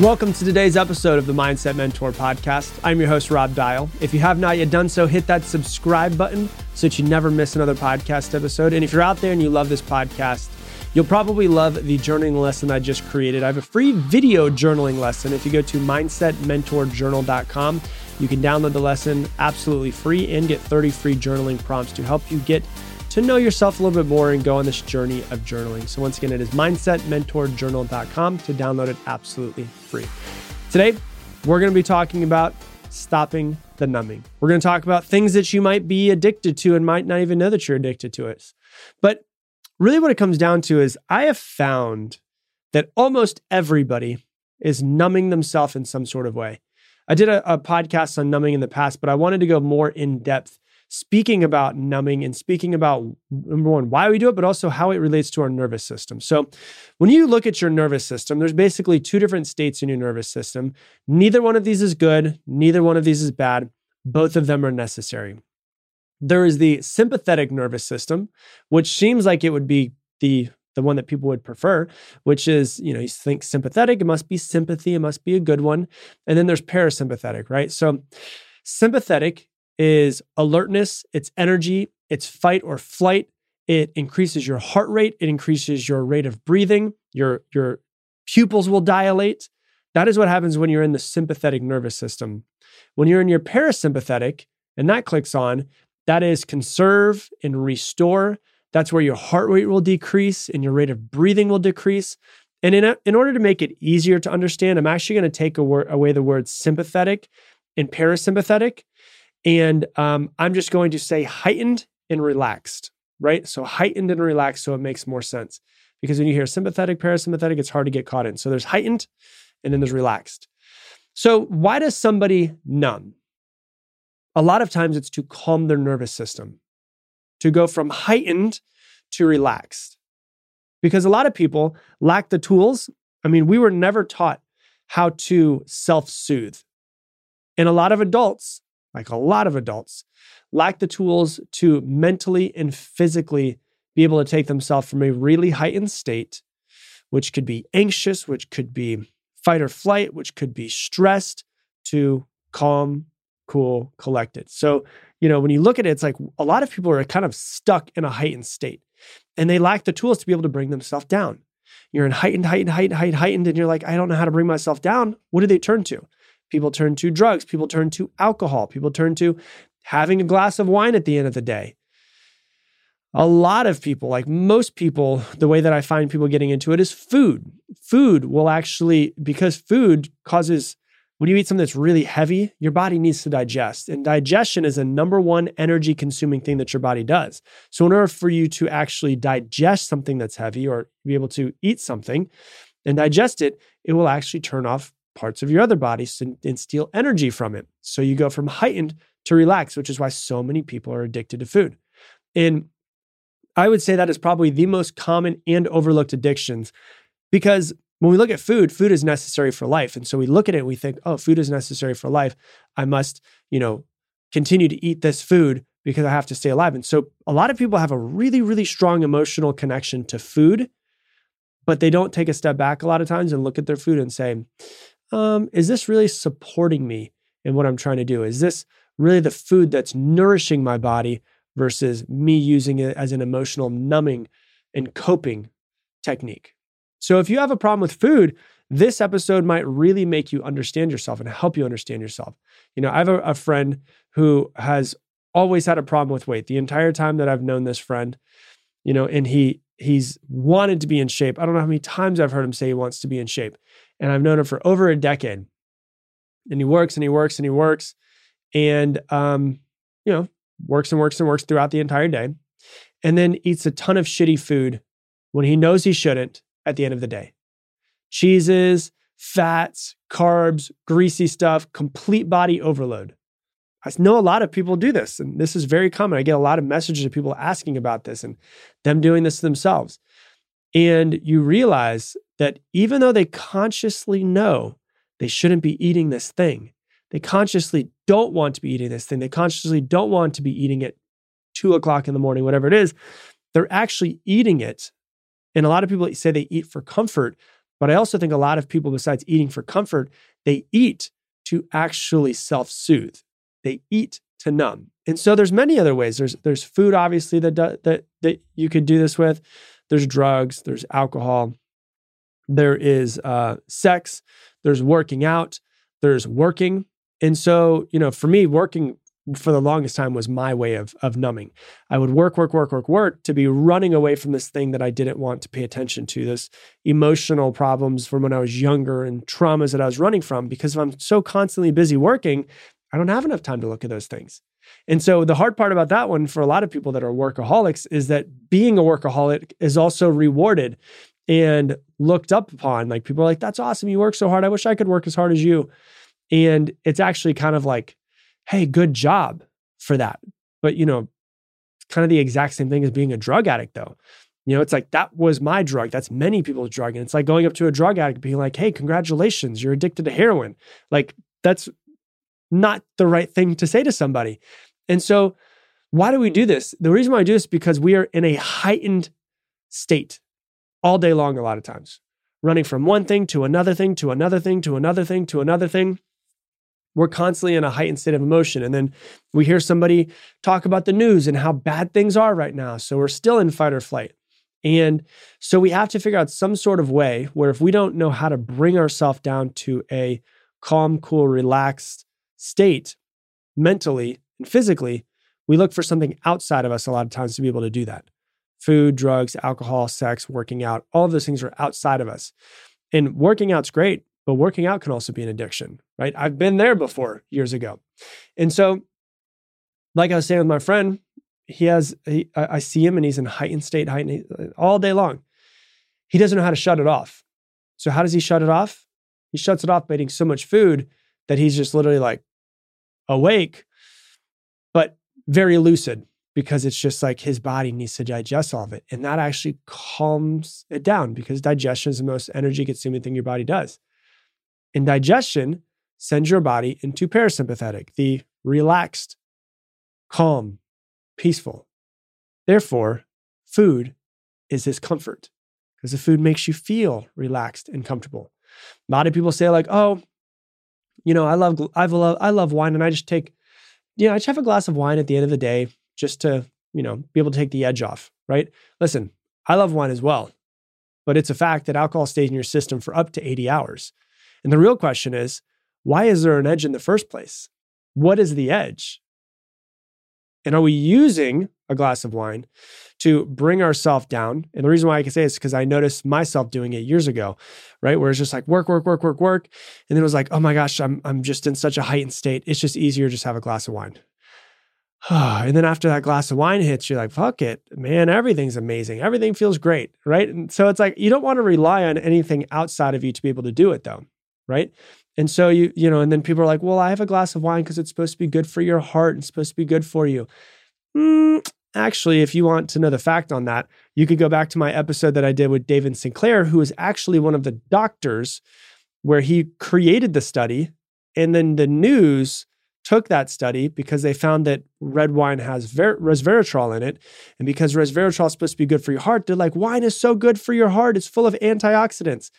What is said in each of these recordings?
Welcome to today's episode of the Mindset Mentor podcast. I'm your host, Rob Dial. If you have not yet done so, hit that subscribe button so that you never miss another podcast episode. And if you're out there and you love this podcast, you'll probably love the journaling lesson I just created. I have a free video journaling lesson. If you go to mindsetmentorjournal.com, you can download the lesson absolutely free and get 30 free journaling prompts to help you get to know yourself a little bit more and go on this journey of journaling. So, once again, it is mindsetmentorjournal.com to download it absolutely free. Today, we're going to be talking about stopping the numbing. We're going to talk about things that you might be addicted to and might not even know that you're addicted to it. But really, what it comes down to is I have found that almost everybody is numbing themselves in some sort of way. I did a, a podcast on numbing in the past, but I wanted to go more in depth speaking about numbing and speaking about number one, why we do it, but also how it relates to our nervous system. So, when you look at your nervous system, there's basically two different states in your nervous system. Neither one of these is good, neither one of these is bad. Both of them are necessary. There is the sympathetic nervous system, which seems like it would be the the one that people would prefer, which is, you know, you think sympathetic, it must be sympathy, it must be a good one. And then there's parasympathetic, right? So sympathetic is alertness, it's energy, it's fight or flight. It increases your heart rate, it increases your rate of breathing, your, your pupils will dilate. That is what happens when you're in the sympathetic nervous system. When you're in your parasympathetic and that clicks on, that is conserve and restore. That's where your heart rate will decrease and your rate of breathing will decrease. And in, a, in order to make it easier to understand, I'm actually going to take away the word sympathetic and parasympathetic and um, I'm just going to say heightened and relaxed, right? So heightened and relaxed so it makes more sense. Because when you hear sympathetic, parasympathetic, it's hard to get caught in. So there's heightened and then there's relaxed. So why does somebody numb? A lot of times it's to calm their nervous system, to go from heightened to relaxed. Because a lot of people lack the tools. I mean, we were never taught how to self soothe. And a lot of adults like a lot of adults, lack the tools to mentally and physically be able to take themselves from a really heightened state, which could be anxious, which could be fight or flight, which could be stressed, to calm, cool, collected. So, you know, when you look at it, it's like a lot of people are kind of stuck in a heightened state and they lack the tools to be able to bring themselves down. You're in heightened, heightened, heightened, heightened, heightened, and you're like, I don't know how to bring myself down. What do they turn to? People turn to drugs. People turn to alcohol. People turn to having a glass of wine at the end of the day. A lot of people, like most people, the way that I find people getting into it is food. Food will actually, because food causes, when you eat something that's really heavy, your body needs to digest. And digestion is a number one energy consuming thing that your body does. So, in order for you to actually digest something that's heavy or be able to eat something and digest it, it will actually turn off parts of your other and, and steal energy from it. So you go from heightened to relaxed, which is why so many people are addicted to food. And I would say that is probably the most common and overlooked addictions because when we look at food, food is necessary for life. And so we look at it and we think, oh, food is necessary for life. I must, you know, continue to eat this food because I have to stay alive. And so a lot of people have a really, really strong emotional connection to food, but they don't take a step back a lot of times and look at their food and say, um, is this really supporting me in what I'm trying to do? Is this really the food that's nourishing my body versus me using it as an emotional numbing and coping technique? So if you have a problem with food, this episode might really make you understand yourself and help you understand yourself. You know, I have a, a friend who has always had a problem with weight the entire time that I've known this friend, you know, and he he's wanted to be in shape. I don't know how many times I've heard him say he wants to be in shape. And I've known him for over a decade. And he works and he works and he works and, um, you know, works and works and works throughout the entire day. And then eats a ton of shitty food when he knows he shouldn't at the end of the day. Cheeses, fats, carbs, greasy stuff, complete body overload. I know a lot of people do this, and this is very common. I get a lot of messages of people asking about this and them doing this themselves. And you realize that even though they consciously know they shouldn't be eating this thing, they consciously don't want to be eating this thing, they consciously don't want to be eating it two o'clock in the morning, whatever it is, they're actually eating it. And a lot of people say they eat for comfort, But I also think a lot of people, besides eating for comfort, they eat to actually self soothe. They eat to numb. And so there's many other ways. There's there's food obviously that that that you could do this with. There's drugs. There's alcohol. There is uh, sex. There's working out. There's working. And so you know, for me, working for the longest time was my way of of numbing. I would work, work, work, work, work to be running away from this thing that I didn't want to pay attention to, this emotional problems from when I was younger and traumas that I was running from. Because if I'm so constantly busy working, I don't have enough time to look at those things. And so the hard part about that one for a lot of people that are workaholics is that being a workaholic is also rewarded and looked up upon. Like people are like, that's awesome. You work so hard. I wish I could work as hard as you. And it's actually kind of like, hey, good job for that. But, you know, it's kind of the exact same thing as being a drug addict, though. You know, it's like that was my drug. That's many people's drug. And it's like going up to a drug addict being like, hey, congratulations, you're addicted to heroin. Like, that's not the right thing to say to somebody. And so, why do we do this? The reason why I do this is because we are in a heightened state all day long, a lot of times, running from one thing to another thing to another thing to another thing to another thing. We're constantly in a heightened state of emotion. And then we hear somebody talk about the news and how bad things are right now. So we're still in fight or flight. And so we have to figure out some sort of way where if we don't know how to bring ourselves down to a calm, cool, relaxed state mentally and physically, we look for something outside of us a lot of times to be able to do that. Food, drugs, alcohol, sex, working out, all of those things are outside of us. And working out's great, but working out can also be an addiction, right? I've been there before years ago. And so, like I was saying with my friend, he has, he, I see him and he's in heightened state, heightened uh, all day long. He doesn't know how to shut it off. So, how does he shut it off? He shuts it off by eating so much food that he's just literally like awake, but very lucid because it's just like his body needs to digest all of it. And that actually calms it down because digestion is the most energy consuming thing your body does. And digestion sends your body into parasympathetic, the relaxed, calm, peaceful. Therefore, food is his comfort because the food makes you feel relaxed and comfortable. A lot of people say, like, oh, you know, I love I love I love wine, and I just take, you know, I just have a glass of wine at the end of the day just to you know be able to take the edge off. Right? Listen, I love wine as well, but it's a fact that alcohol stays in your system for up to 80 hours. And the real question is, why is there an edge in the first place? What is the edge? And are we using a glass of wine to bring ourselves down. And the reason why I can say this is because I noticed myself doing it years ago, right? Where it's just like work, work, work, work, work. And then it was like, oh my gosh, I'm, I'm just in such a heightened state. It's just easier to just have a glass of wine. and then after that glass of wine hits, you're like, fuck it, man, everything's amazing. Everything feels great, right? And so it's like, you don't want to rely on anything outside of you to be able to do it though, right? And so you, you know, and then people are like, well, I have a glass of wine because it's supposed to be good for your heart and supposed to be good for you. Mm, actually, if you want to know the fact on that, you could go back to my episode that I did with David Sinclair, who is actually one of the doctors where he created the study. And then the news took that study because they found that red wine has ver- resveratrol in it. And because resveratrol is supposed to be good for your heart, they're like, wine is so good for your heart. It's full of antioxidants.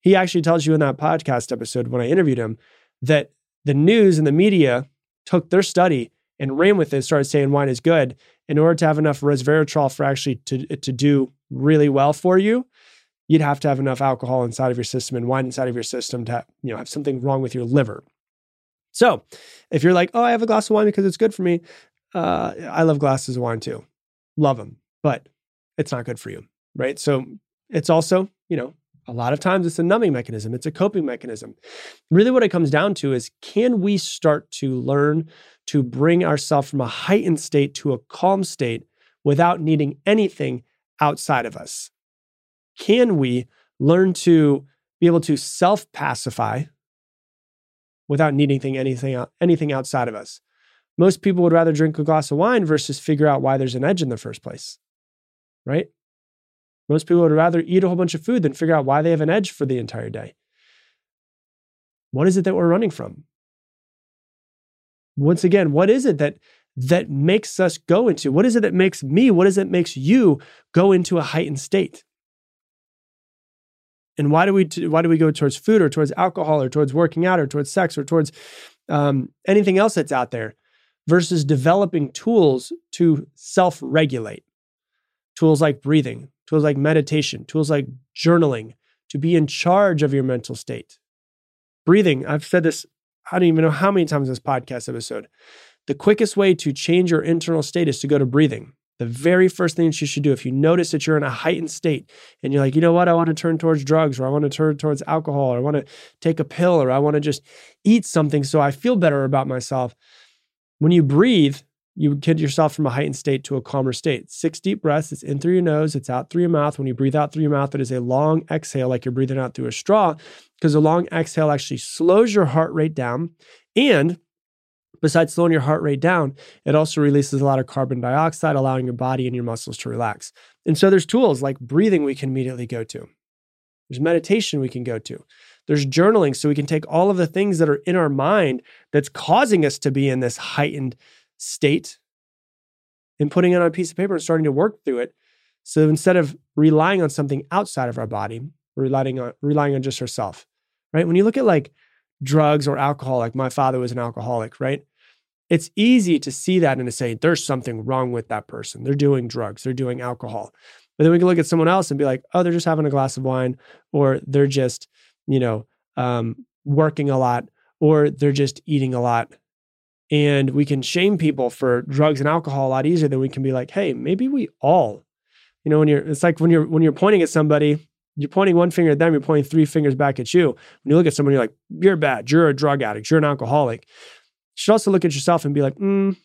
He actually tells you in that podcast episode when I interviewed him that the news and the media took their study and ran with it, started saying wine is good in order to have enough resveratrol for actually to, to do really well for you, you'd have to have enough alcohol inside of your system and wine inside of your system to have, you know have something wrong with your liver. So, if you're like, oh, I have a glass of wine because it's good for me, uh, I love glasses of wine too, love them, but it's not good for you, right? So it's also, you know, a lot of times it's a numbing mechanism, it's a coping mechanism. Really, what it comes down to is can we start to learn to bring ourselves from a heightened state to a calm state without needing anything outside of us? Can we learn to be able to self pacify without needing anything, uh, anything outside of us? Most people would rather drink a glass of wine versus figure out why there's an edge in the first place, right? Most people would rather eat a whole bunch of food than figure out why they have an edge for the entire day. What is it that we're running from? once again, what is it that that makes us go into? What is it that makes me, what is it that makes you go into a heightened state? And why do we why do we go towards food or towards alcohol or towards working out or towards sex or towards um, anything else that's out there versus developing tools to self regulate? Tools like breathing, tools like meditation, tools like journaling to be in charge of your mental state. Breathing, I've said this, I don't even know how many times in this podcast episode. The quickest way to change your internal state is to go to breathing. The very first thing that you should do, if you notice that you're in a heightened state and you're like, you know what, I want to turn towards drugs or I want to turn towards alcohol or I want to take a pill or I want to just eat something so I feel better about myself. When you breathe, you would get yourself from a heightened state to a calmer state. Six deep breaths. It's in through your nose, it's out through your mouth. When you breathe out through your mouth, it is a long exhale, like you're breathing out through a straw, because a long exhale actually slows your heart rate down. And besides slowing your heart rate down, it also releases a lot of carbon dioxide, allowing your body and your muscles to relax. And so there's tools like breathing we can immediately go to. There's meditation we can go to. There's journaling so we can take all of the things that are in our mind that's causing us to be in this heightened state and putting it on a piece of paper and starting to work through it. So instead of relying on something outside of our body, relying on relying on just ourselves. Right? When you look at like drugs or alcohol, like my father was an alcoholic, right? It's easy to see that and to say there's something wrong with that person. They're doing drugs, they're doing alcohol. But then we can look at someone else and be like, oh, they're just having a glass of wine, or they're just, you know, um, working a lot, or they're just eating a lot, and we can shame people for drugs and alcohol a lot easier than we can be like, hey, maybe we all, you know, when you're, it's like when you're, when you're pointing at somebody, you're pointing one finger at them, you're pointing three fingers back at you. When you look at someone, you're like, you're bad, you're a drug addict, you're an alcoholic. You should also look at yourself and be like, mm,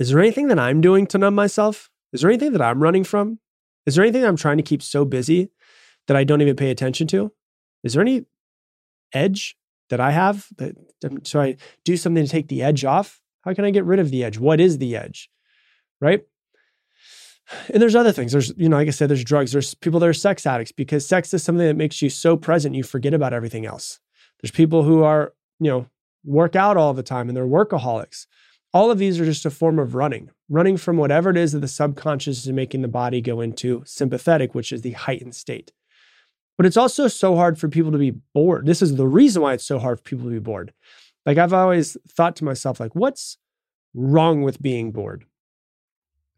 is there anything that I'm doing to numb myself? Is there anything that I'm running from? Is there anything I'm trying to keep so busy that I don't even pay attention to? Is there any edge that I have that so I do something to take the edge off. How can I get rid of the edge? What is the edge? Right? And there's other things. There's, you know, like I said, there's drugs. There's people that are sex addicts because sex is something that makes you so present you forget about everything else. There's people who are, you know, work out all the time and they're workaholics. All of these are just a form of running, running from whatever it is that the subconscious is making the body go into sympathetic, which is the heightened state. But it's also so hard for people to be bored. This is the reason why it's so hard for people to be bored. Like I've always thought to myself, like, what's wrong with being bored?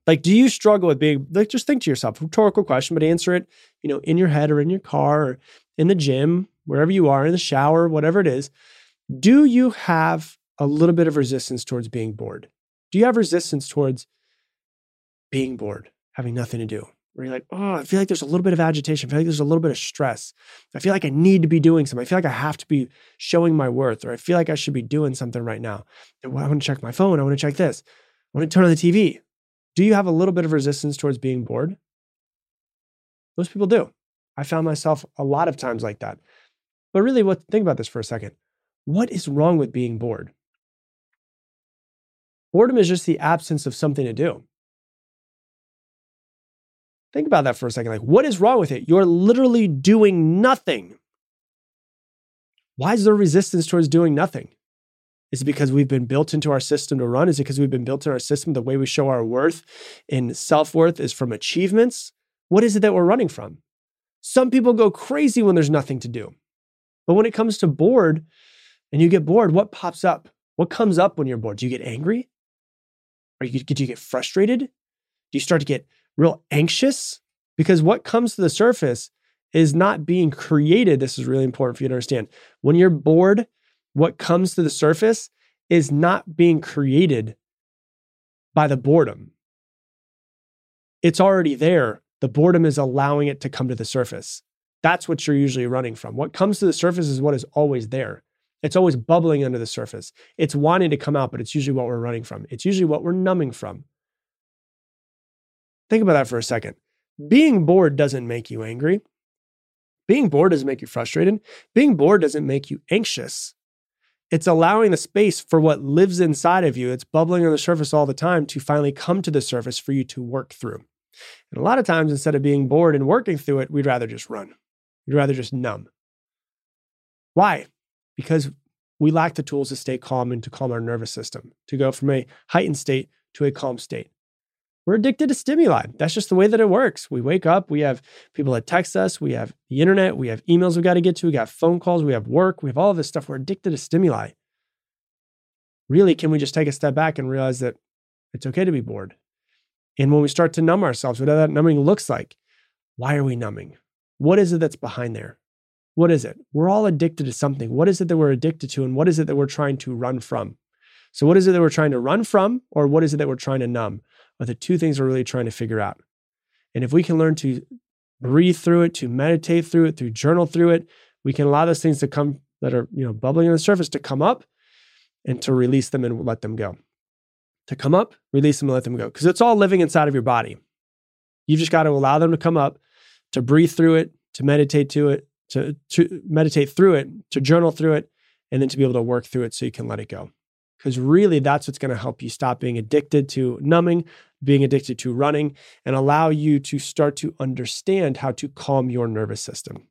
Like, do you struggle with being like just think to yourself, rhetorical question, but answer it, you know, in your head or in your car or in the gym, wherever you are, in the shower, whatever it is. Do you have a little bit of resistance towards being bored? Do you have resistance towards being bored, having nothing to do? Where you're like, oh, I feel like there's a little bit of agitation. I feel like there's a little bit of stress. I feel like I need to be doing something. I feel like I have to be showing my worth, or I feel like I should be doing something right now. I want to check my phone. I want to check this. I want to turn on the TV. Do you have a little bit of resistance towards being bored? Most people do. I found myself a lot of times like that. But really, what think about this for a second. What is wrong with being bored? Boredom is just the absence of something to do. Think about that for a second. Like, what is wrong with it? You're literally doing nothing. Why is there resistance towards doing nothing? Is it because we've been built into our system to run? Is it because we've been built in our system? The way we show our worth and self worth is from achievements. What is it that we're running from? Some people go crazy when there's nothing to do. But when it comes to bored and you get bored, what pops up? What comes up when you're bored? Do you get angry? Or you, do you get frustrated? Do you start to get real anxious because what comes to the surface is not being created. This is really important for you to understand. When you're bored, what comes to the surface is not being created by the boredom. It's already there. The boredom is allowing it to come to the surface. That's what you're usually running from. What comes to the surface is what is always there. It's always bubbling under the surface. It's wanting to come out, but it's usually what we're running from. It's usually what we're numbing from. Think about that for a second. Being bored doesn't make you angry. Being bored doesn't make you frustrated. Being bored doesn't make you anxious. It's allowing the space for what lives inside of you. It's bubbling on the surface all the time to finally come to the surface for you to work through. And a lot of times, instead of being bored and working through it, we'd rather just run. We'd rather just numb. Why? Because we lack the tools to stay calm and to calm our nervous system, to go from a heightened state to a calm state. We're addicted to stimuli. That's just the way that it works. We wake up, we have people that text us, we have the internet, we have emails we've got to get to, we got phone calls, we have work, we have all of this stuff. We're addicted to stimuli. Really, can we just take a step back and realize that it's okay to be bored? And when we start to numb ourselves, whatever that numbing looks like, why are we numbing? What is it that's behind there? What is it? We're all addicted to something. What is it that we're addicted to? And what is it that we're trying to run from? So, what is it that we're trying to run from, or what is it that we're trying to numb? Are the two things we're really trying to figure out. And if we can learn to breathe through it, to meditate through it, to journal through it, we can allow those things to come that are, you know, bubbling on the surface to come up and to release them and let them go. To come up, release them and let them go. Because it's all living inside of your body. You've just got to allow them to come up, to breathe through it, to meditate to it, to, to meditate through it, to journal through it, and then to be able to work through it so you can let it go because really that's what's going to help you stop being addicted to numbing, being addicted to running, and allow you to start to understand how to calm your nervous system.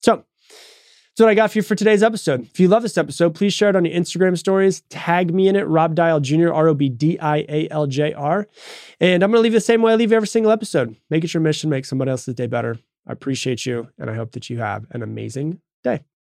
So, that's what I got for you for today's episode. If you love this episode, please share it on your Instagram stories. Tag me in it, Rob Dial Jr., R O B D I A L J R. And I'm going to leave the same way I leave every single episode. Make it your mission, make somebody else's day better. I appreciate you, and I hope that you have an amazing day.